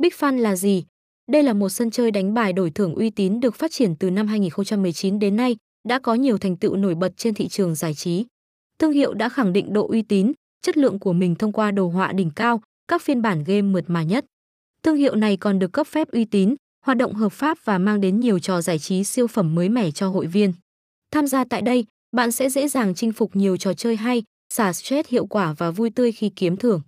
Big Fan là gì? Đây là một sân chơi đánh bài đổi thưởng uy tín được phát triển từ năm 2019 đến nay, đã có nhiều thành tựu nổi bật trên thị trường giải trí. Thương hiệu đã khẳng định độ uy tín, chất lượng của mình thông qua đồ họa đỉnh cao, các phiên bản game mượt mà nhất. Thương hiệu này còn được cấp phép uy tín, hoạt động hợp pháp và mang đến nhiều trò giải trí siêu phẩm mới mẻ cho hội viên. Tham gia tại đây, bạn sẽ dễ dàng chinh phục nhiều trò chơi hay, xả stress hiệu quả và vui tươi khi kiếm thưởng.